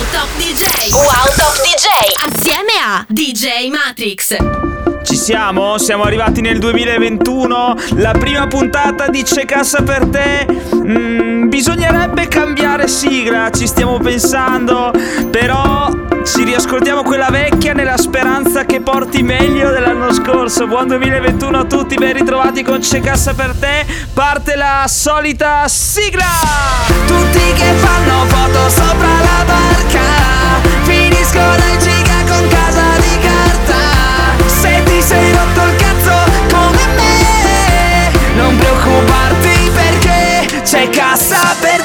Wow Top DJ Wow Top DJ Assieme a DJ Matrix ci siamo? Siamo arrivati nel 2021, la prima puntata di C'è cassa per te. Mm, bisognerebbe cambiare sigla, ci stiamo pensando, però ci riascoltiamo quella vecchia nella speranza che porti meglio dell'anno scorso. Buon 2021 a tutti, ben ritrovati con C'è cassa per te. Parte la solita sigla! Tutti che fanno foto sopra la barca, finiscono in giga con casa di carta. Se sei rotto il cazzo come me, non preoccuparti perché c'è cassa per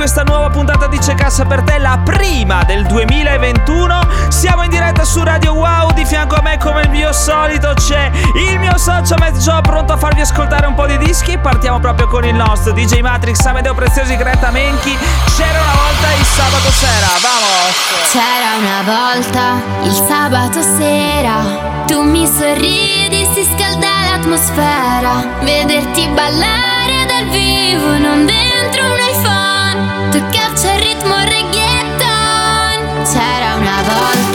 questa nuova puntata di C'è cassa per te La prima del 2021 Siamo in diretta su Radio Wow Di fianco a me come il mio solito c'è il mio socio Matt Joe Pronto a farvi ascoltare un po' di dischi. Partiamo proprio con il nostro DJ Matrix Amedeo Preziosi Greta Menchi. C'era una volta il sabato sera Vamos! C'era una volta il sabato sera. Tu mi sorridi, si scalda l'atmosfera. Vederti ballare dal vivo, non dentro un iPhone Tu caccia il ritmo reggaeton C'era una volta,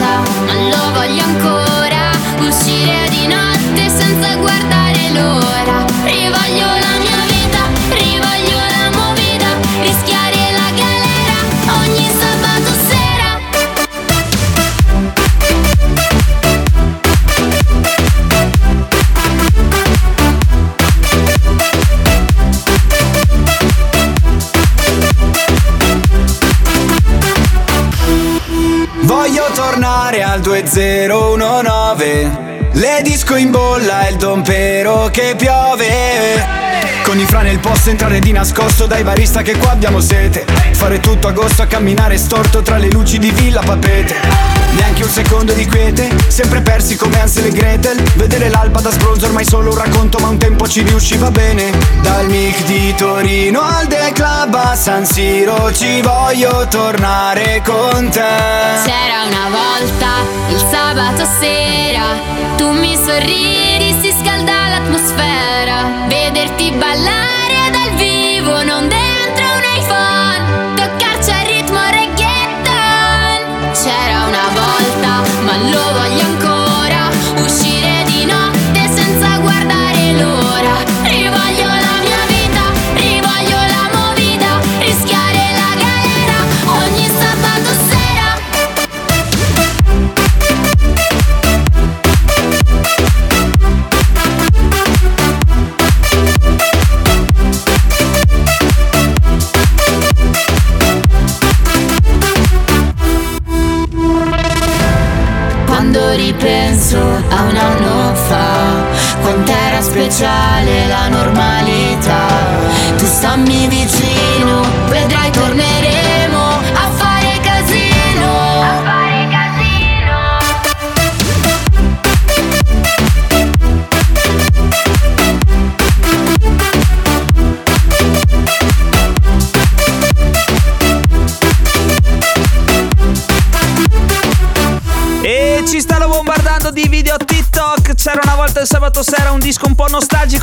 che piove. Con i fra nel posto entrare di nascosto dai barista che qua abbiamo sete. Fare tutto agosto a camminare storto tra le luci di Villa Papete. Neanche un secondo di quiete, sempre persi come Ansel e Gretel. Vedere l'alba da sbronzo ormai solo un racconto ma un tempo ci riusciva bene. Dal mic di Torino al The Club a San Siro ci voglio tornare con te. C'era una volta il sabato sera Tu mi sorridi, l'atmosfera Vederti ballare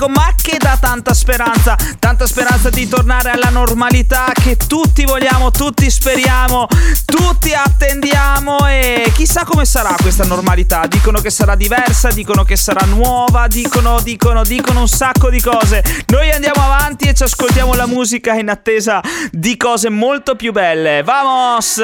nostalgico Ma che dà tanta speranza? Tanta speranza di tornare alla normalità Che tutti vogliamo, tutti speriamo Tutti attendiamo E chissà come sarà questa normalità. Dicono che sarà diversa, dicono che sarà nuova Dicono, dicono, dicono un sacco di cose. Noi andiamo avanti e ci ascoltiamo la musica In attesa di cose molto più belle. Vamos!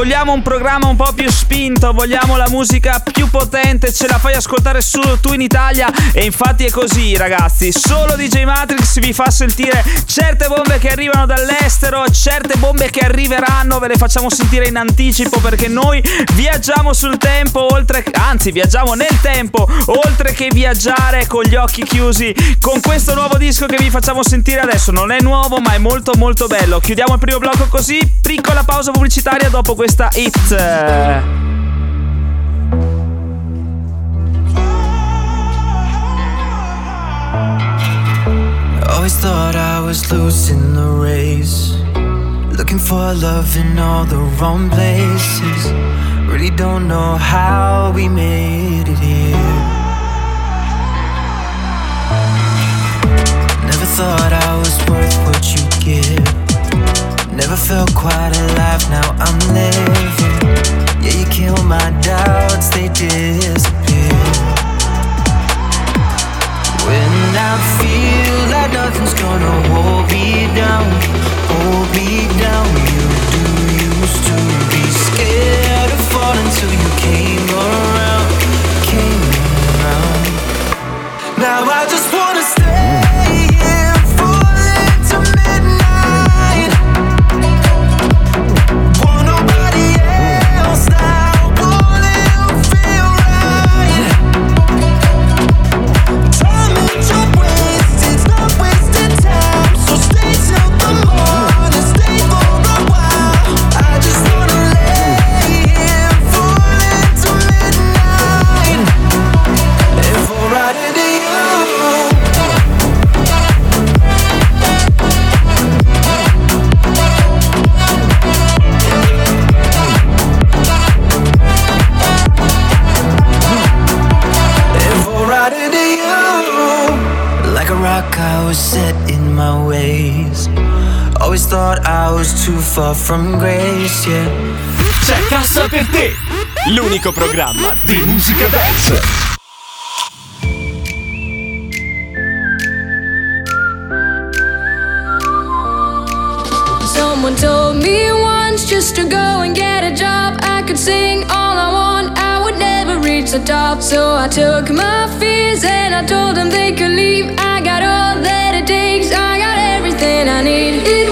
Vogliamo un programma un po' più spinto, vogliamo la musica più potente, ce la fai ascoltare solo tu in Italia. E infatti è così ragazzi, solo DJ Matrix vi fa sentire certe bombe che arrivano dall'estero, certe bombe che arriveranno, ve le facciamo sentire in anticipo perché noi viaggiamo sul tempo, oltre anzi viaggiamo nel tempo, oltre che viaggiare con gli occhi chiusi, con questo nuovo disco che vi facciamo sentire adesso, non è nuovo ma è molto molto bello. Chiudiamo il primo blocco così, piccola pausa pubblicitaria dopo questa hit. Always thought I was losing the race. Looking for love in all the wrong places. Really don't know how we made it here. Never thought I was worth what you give. Never felt quite alive, now I'm living. Yeah, you kill my doubts, they disappear. From grace, yeah. C'è Cassa per te, l'unico programma di musica dance. Someone told me once just to go and get a job. I could sing all I want, I would never reach the top. So I took my fears and I told them they could leave. I got all that it takes, I got everything I need. It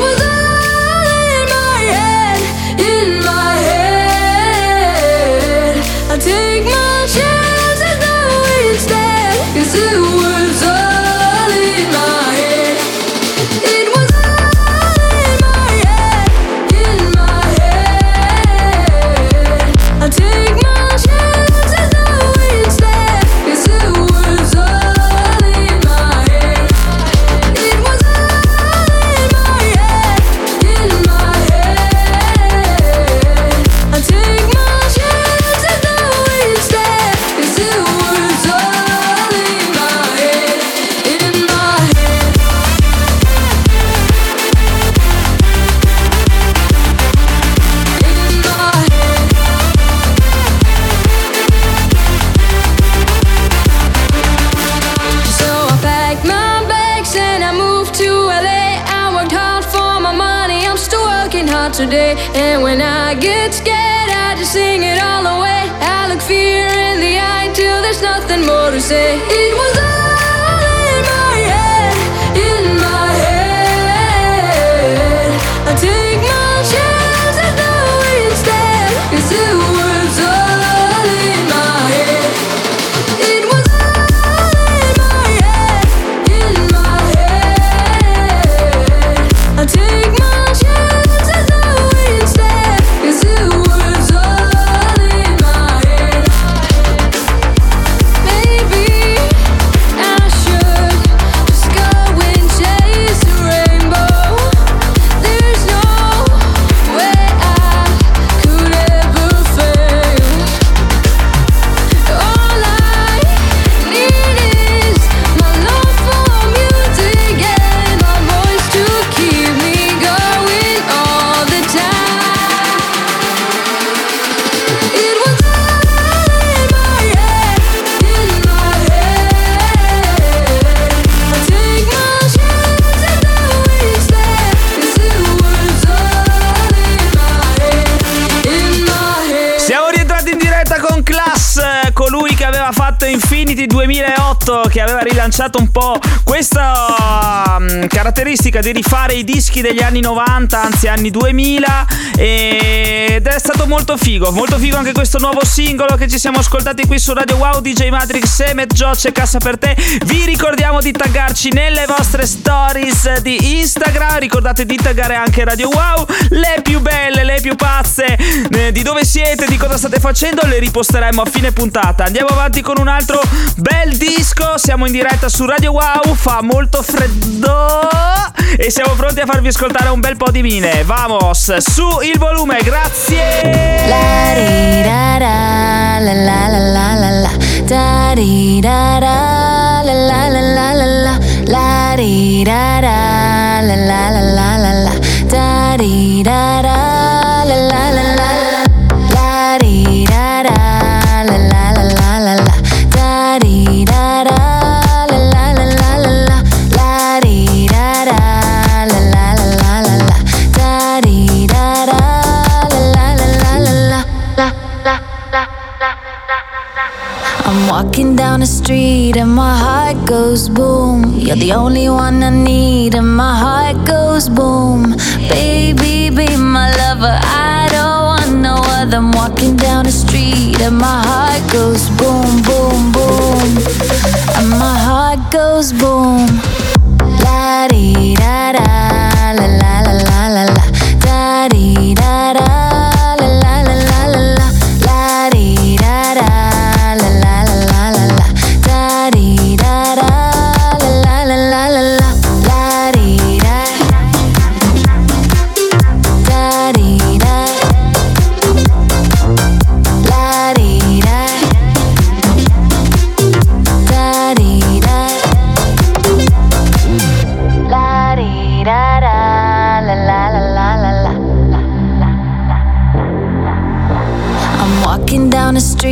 Until avanzato un po' caratteristica di rifare i dischi degli anni 90, anzi anni 2000 ed è stato molto figo, molto figo anche questo nuovo singolo che ci siamo ascoltati qui su Radio Wow DJ Matrix e Matt Gioce Cassa per te. Vi ricordiamo di taggarci nelle vostre stories di Instagram, ricordate di taggare anche Radio Wow, le più belle, le più pazze, eh, di dove siete, di cosa state facendo, le riposteremo a fine puntata. Andiamo avanti con un altro bel disco, siamo in diretta su Radio Wow, fa molto freddo e siamo pronti a farvi ascoltare un bel po' di mine. Vamos, su il volume, grazie! La di da da, la la la la la la, da di da da, la la la la la la, la di da da, la la la la la la, da di da da, walking down the street and my heart goes boom. You're the only one I need and my heart goes boom. Baby, be my lover. I don't want no other. I'm walking down the street and my heart goes boom, boom, boom. And my heart goes boom. La di da da, la la la la la la. Da di da da,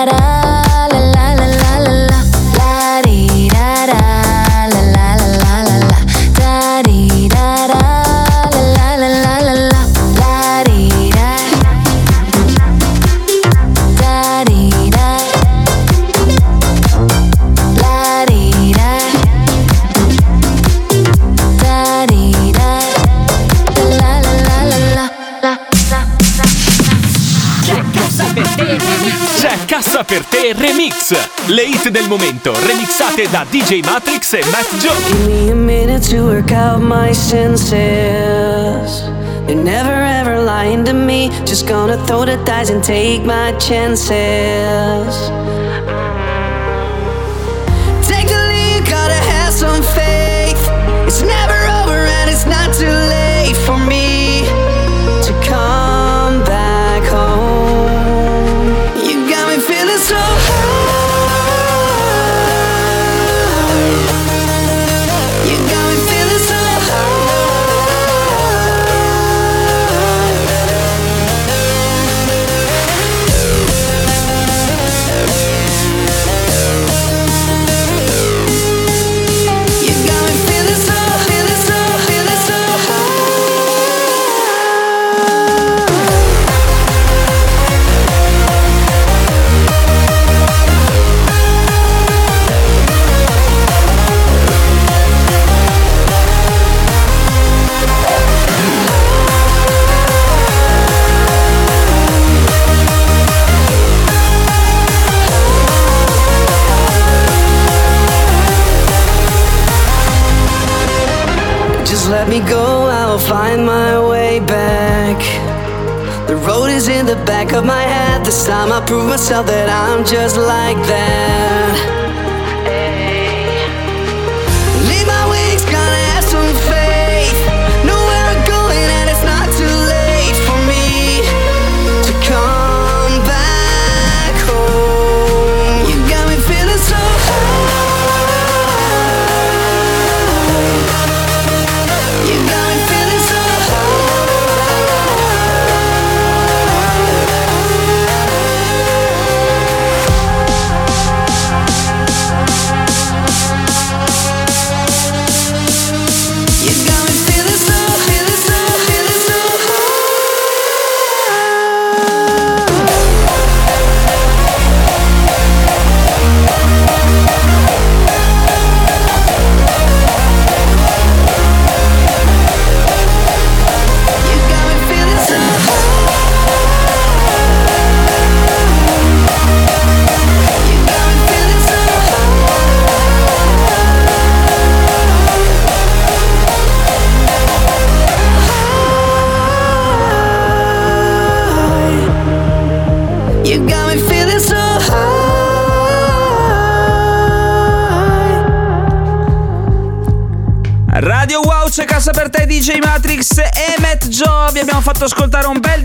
から Cassa per te Remix. Le hit del momento remixate da DJ Matrix e Matt Joe. Give me a minute to work out my senses. They're never ever lying to me. Just gonna throw the dice and take my chances. Take the lead, gotta have some faith. It's never myself that I'm just like that.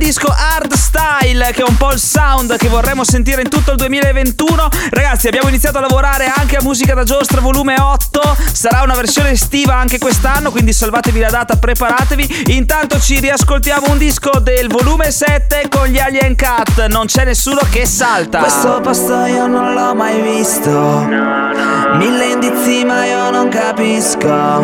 Disco hard style Che è un po' il sound che vorremmo sentire in tutto il 2021 Ragazzi abbiamo iniziato a lavorare anche a Musica da Giostra volume 8 Sarà una versione estiva anche quest'anno Quindi salvatevi la data, preparatevi. Intanto ci riascoltiamo un disco del volume 7 con gli Alien Cat. Non c'è nessuno che salta. Questo posto io non l'ho mai visto. Mille indizi ma io non capisco.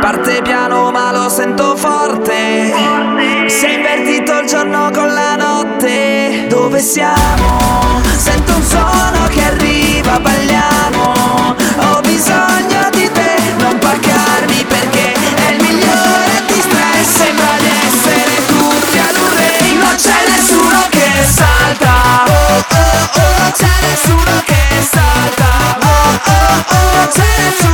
Parte piano ma lo sento forte. È invertito giorno con la notte Dove siamo? Sento un suono che arriva, balliamo. Ho bisogno di te, non paccarmi perché È il migliore distress Sembra di essere tutti ad un rave Non c'è nessuno che salta. Oh oh oh c'è nessuno che salta. Oh oh oh c'è nessuno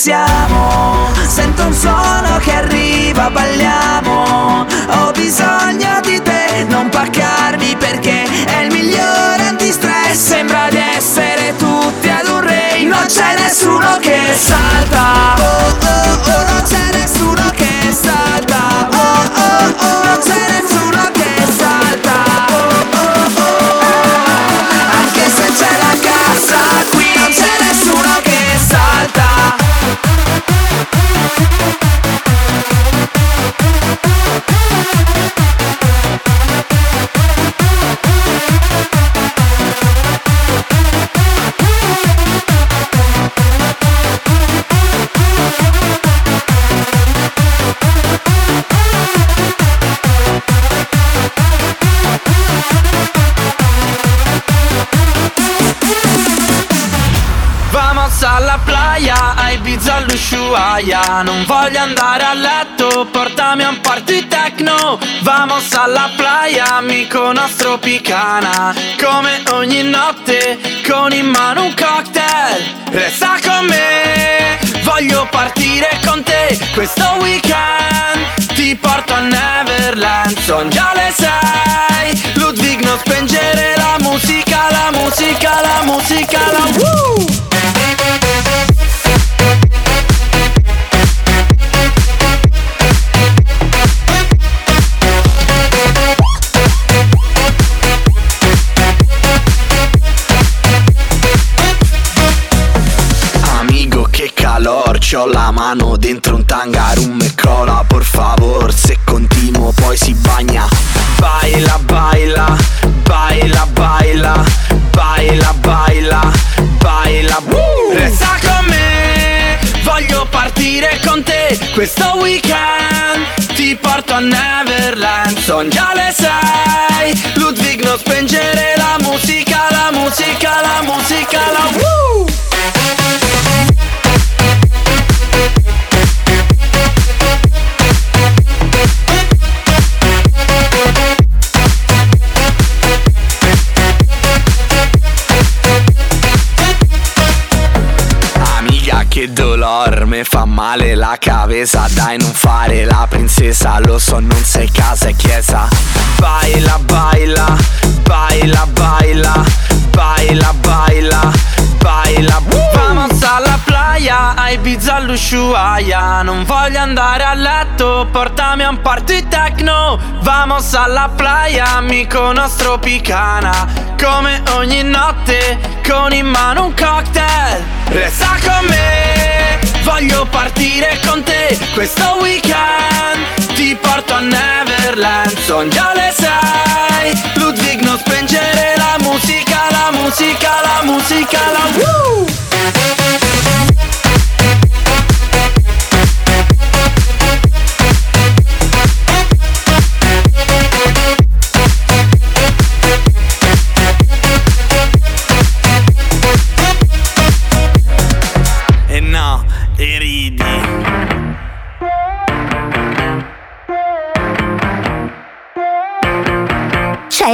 siamo? Sento un suono che arriva, balliamo. Ho bisogno di te, non paccarmi perché È il migliore antistress. Sembra di essere tutti ad un rave Non c'è nessuno che salta amico la Dai non fare la princesa Lo so non sei casa e chiesa. Baila, baila, baila, baila Baila, baila, baila. Vamos alla playa, a Ibiza all'Ushuaia. Non voglio andare a letto, portami a un party techno. Vamos alla playa, amico nostro picana. Come ogni notte, con in mano un cocktail. Resta con me, voglio partire con te Questo weekend. Ti porto a Neverland Son già le sei, Ludwig non spengere la musica La musica, la musica, la woo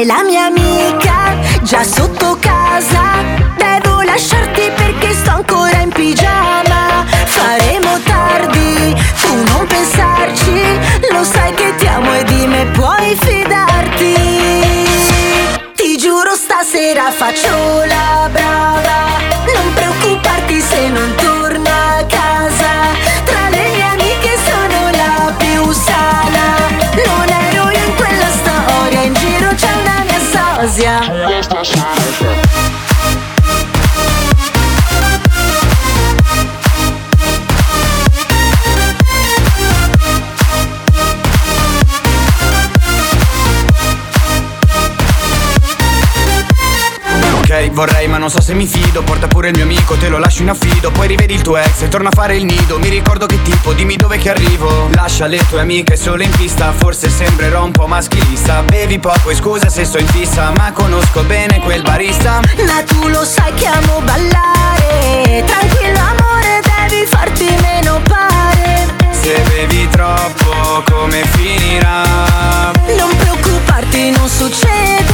la mia amica già sotto casa. Non so se mi fido Porta pure il mio amico, te lo lascio in affido Poi rivedi il tuo ex e torna a fare il nido Mi ricordo che tipo, dimmi dove che arrivo. Lascia le tue amiche solo in pista Forse sembrerò un po' maschilista. Bevi poco e scusa se sto in fissa Ma conosco bene quel barista. Ma tu lo sai che amo ballare. Tranquillo amore devi farti meno pare. Se bevi troppo come finirà? Non preoccuparti non succederà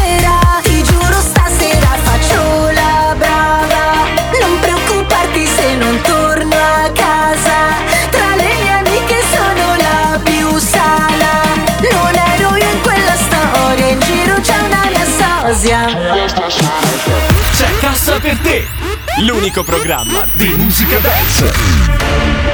per te, l'unico programma di musica dance.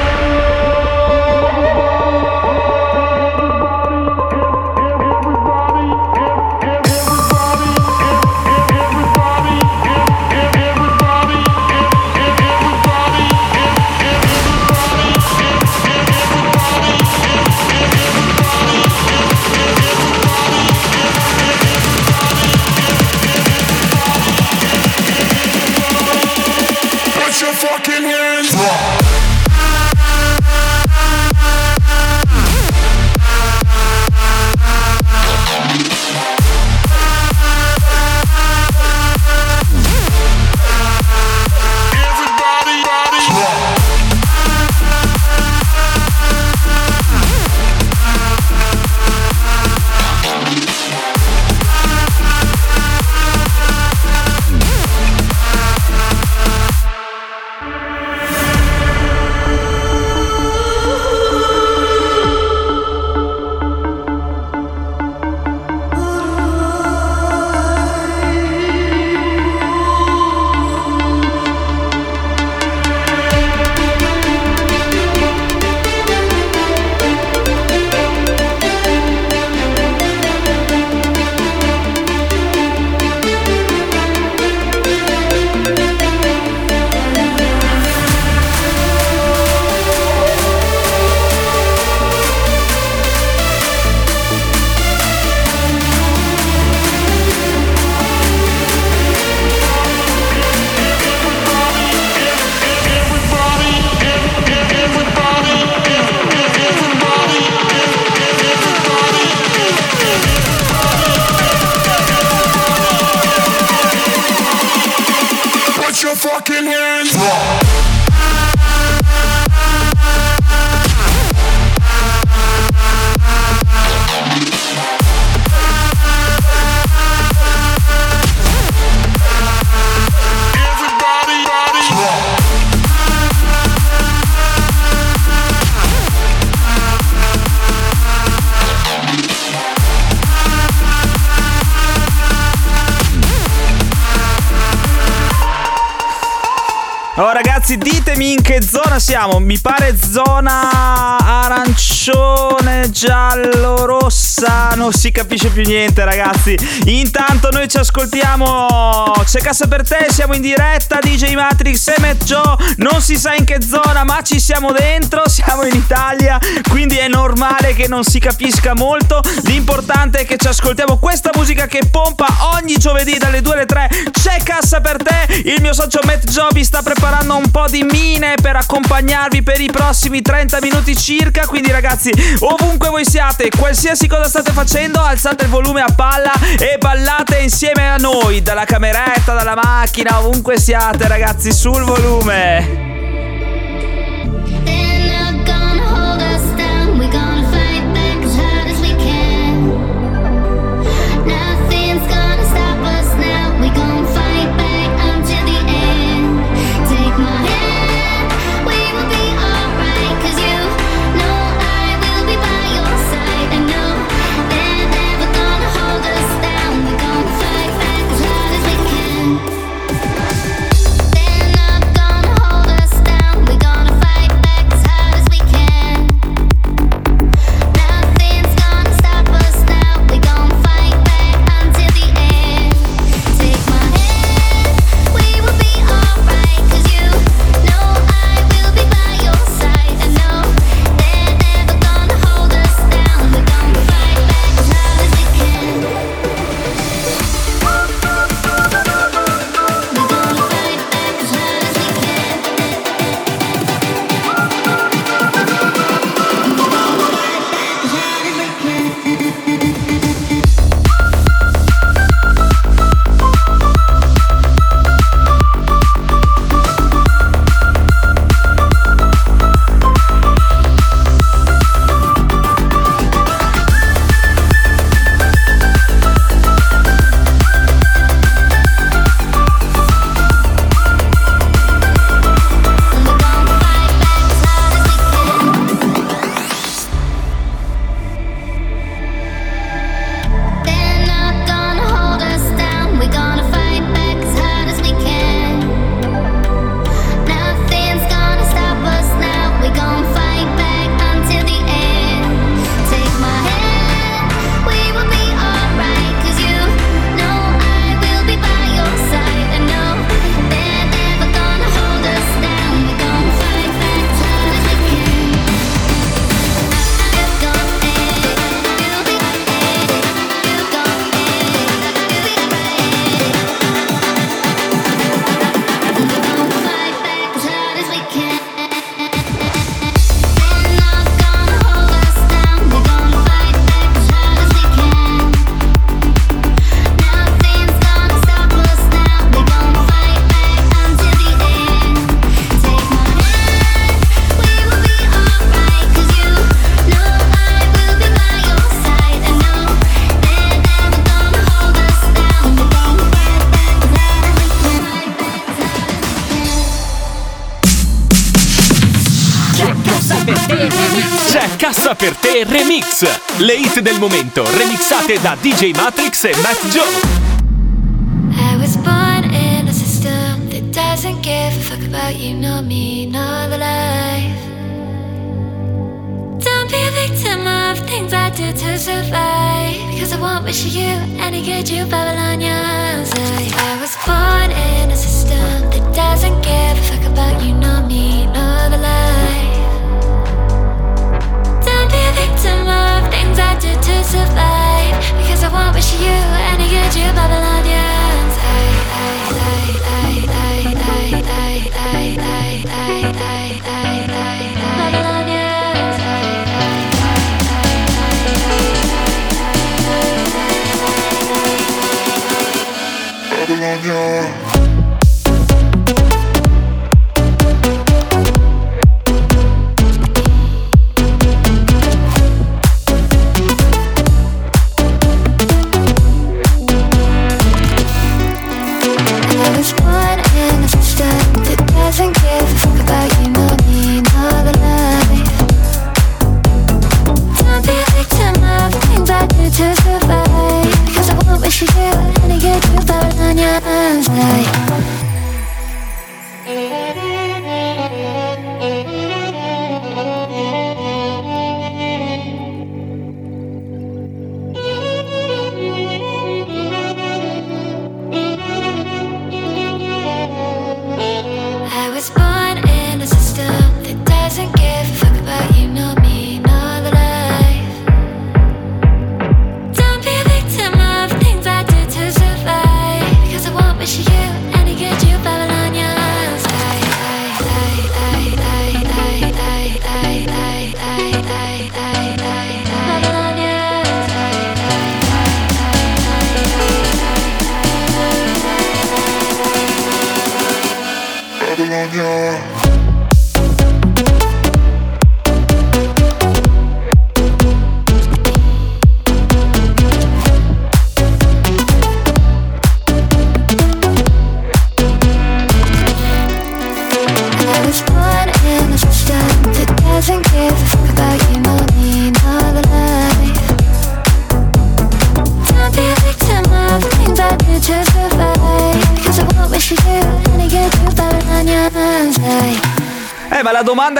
Siamo. Mi pare zona Non si capisce più niente, ragazzi. Intanto noi ci ascoltiamo. C'è cassa per te, siamo in diretta. DJ Matrix e Matt Joe. Non si sa in che zona, ma ci siamo dentro. Siamo in Italia. Quindi è normale che non si capisca molto. L'importante è che ci ascoltiamo questa musica che pompa ogni giovedì dalle 2 alle 3. C'è cassa per te. Il mio socio Matt Joe vi sta preparando un po' di mine per accompagnarvi per i prossimi 30 minuti circa. Quindi, ragazzi, ovunque voi siate, qualsiasi cosa state facendo, alzate il volume a palla e ballate insieme a noi. Dalla cameretta, dalla macchina, ovunque siate, ragazzi, sul volume. Te Remix. Le hit del momento, remixate da DJ Matrix e Matt Joe. I was born in a system that doesn't give a fuck about you, nor me, nor the life. Don't be a victim of things I do to survive. Because I won't wish you any good, you Babylonians. I was born in a system that doesn't give a fuck about you, nor me, nor the life. Do to survive. Because I won't wish you any good, you Babylonians. Babylonians. Babylon,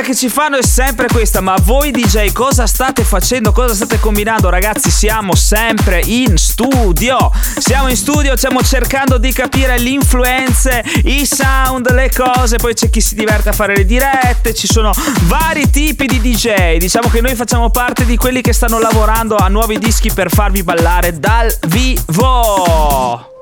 che ci fanno è sempre questa, ma voi DJ cosa state facendo? Cosa state combinando? Ragazzi, siamo sempre in studio. Siamo in studio, stiamo cercando di capire le influenze, i sound, le cose, poi c'è chi si diverte a fare le dirette, ci sono vari tipi di DJ. Diciamo che noi facciamo parte di quelli che stanno lavorando a nuovi dischi per farvi ballare dal vivo.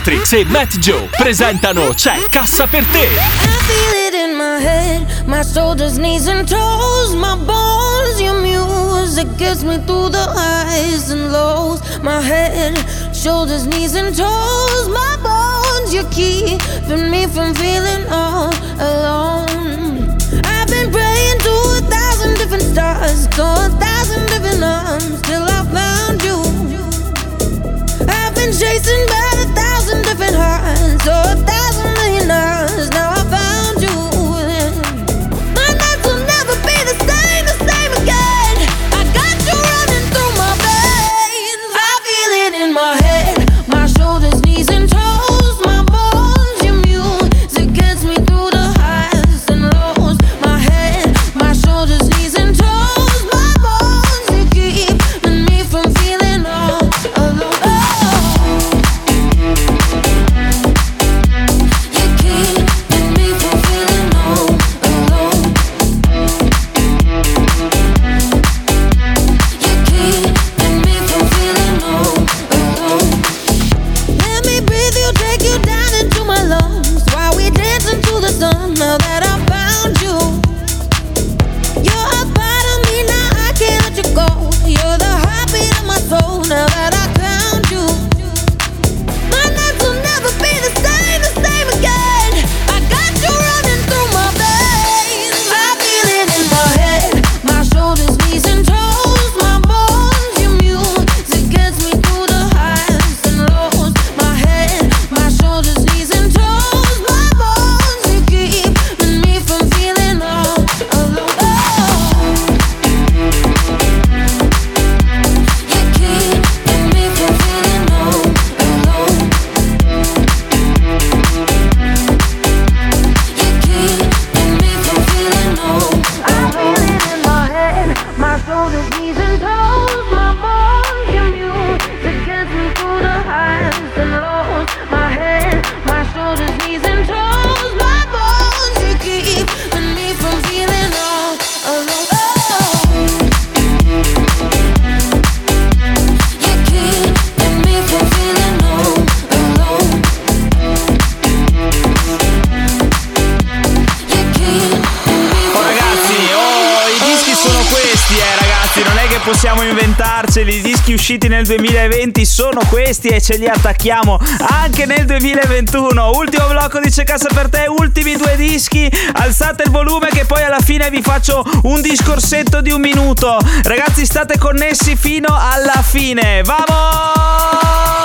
Matrix e Matt Joe presentano C'è Cassa per te. I feel it in my head, my Shoulders, knees, and toes, my bones. You're keeping me from feeling all alone. I've been praying to a thousand different stars, to a thousand different arms, till I found you. I've been chasing back. her. So that ce li attacchiamo anche nel 2021. Ultimo blocco di Cecassa per te, ultimi due dischi. Alzate il volume che poi alla fine vi faccio un discorsetto di un minuto. Ragazzi, state connessi fino alla fine. Vamos!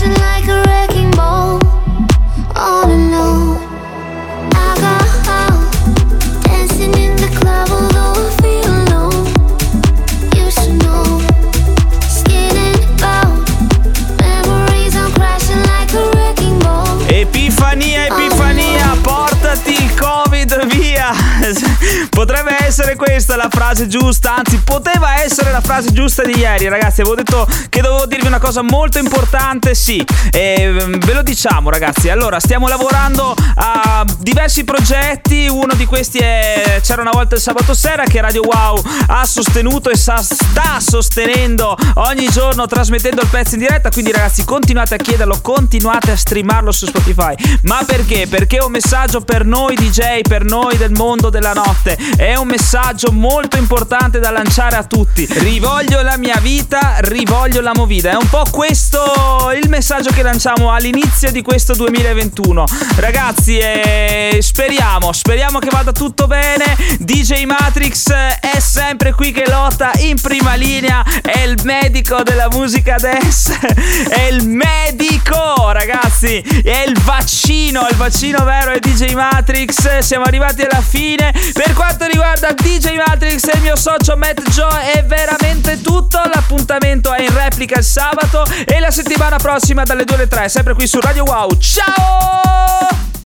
dancing like a Potrebbe essere questa la frase giusta, anzi poteva essere la frase giusta di ieri, ragazzi. Avevo detto che dovevo dirvi una cosa molto importante, sì. E ve lo diciamo, ragazzi. Allora, stiamo lavorando a diversi progetti. Uno di questi è C'era una volta il sabato sera che Radio Wow ha sostenuto e sta sostenendo ogni giorno trasmettendo il pezzo in diretta. Quindi, ragazzi, continuate a chiederlo, continuate a streamarlo su Spotify. Ma perché? Perché è un messaggio per noi DJ, per noi del mondo della notte. È un messaggio molto importante da lanciare a tutti. Rivoglio la mia vita, rivoglio la movida. È un po' questo il messaggio che lanciamo all'inizio di questo 2021. Ragazzi, eh, speriamo, speriamo che vada tutto bene. DJ Matrix è sempre qui che lotta in prima linea. È il medico della musica dance. È il medico, ragazzi. È il vaccino, il vaccino vero è DJ Matrix. Siamo arrivati alla fine. Per quanto riguarda DJ Matrix e il mio socio Matt Joe è veramente tutto. L'appuntamento è in replica il sabato e la settimana prossima dalle 2 alle 3, sempre qui su Radio Wow. Ciao!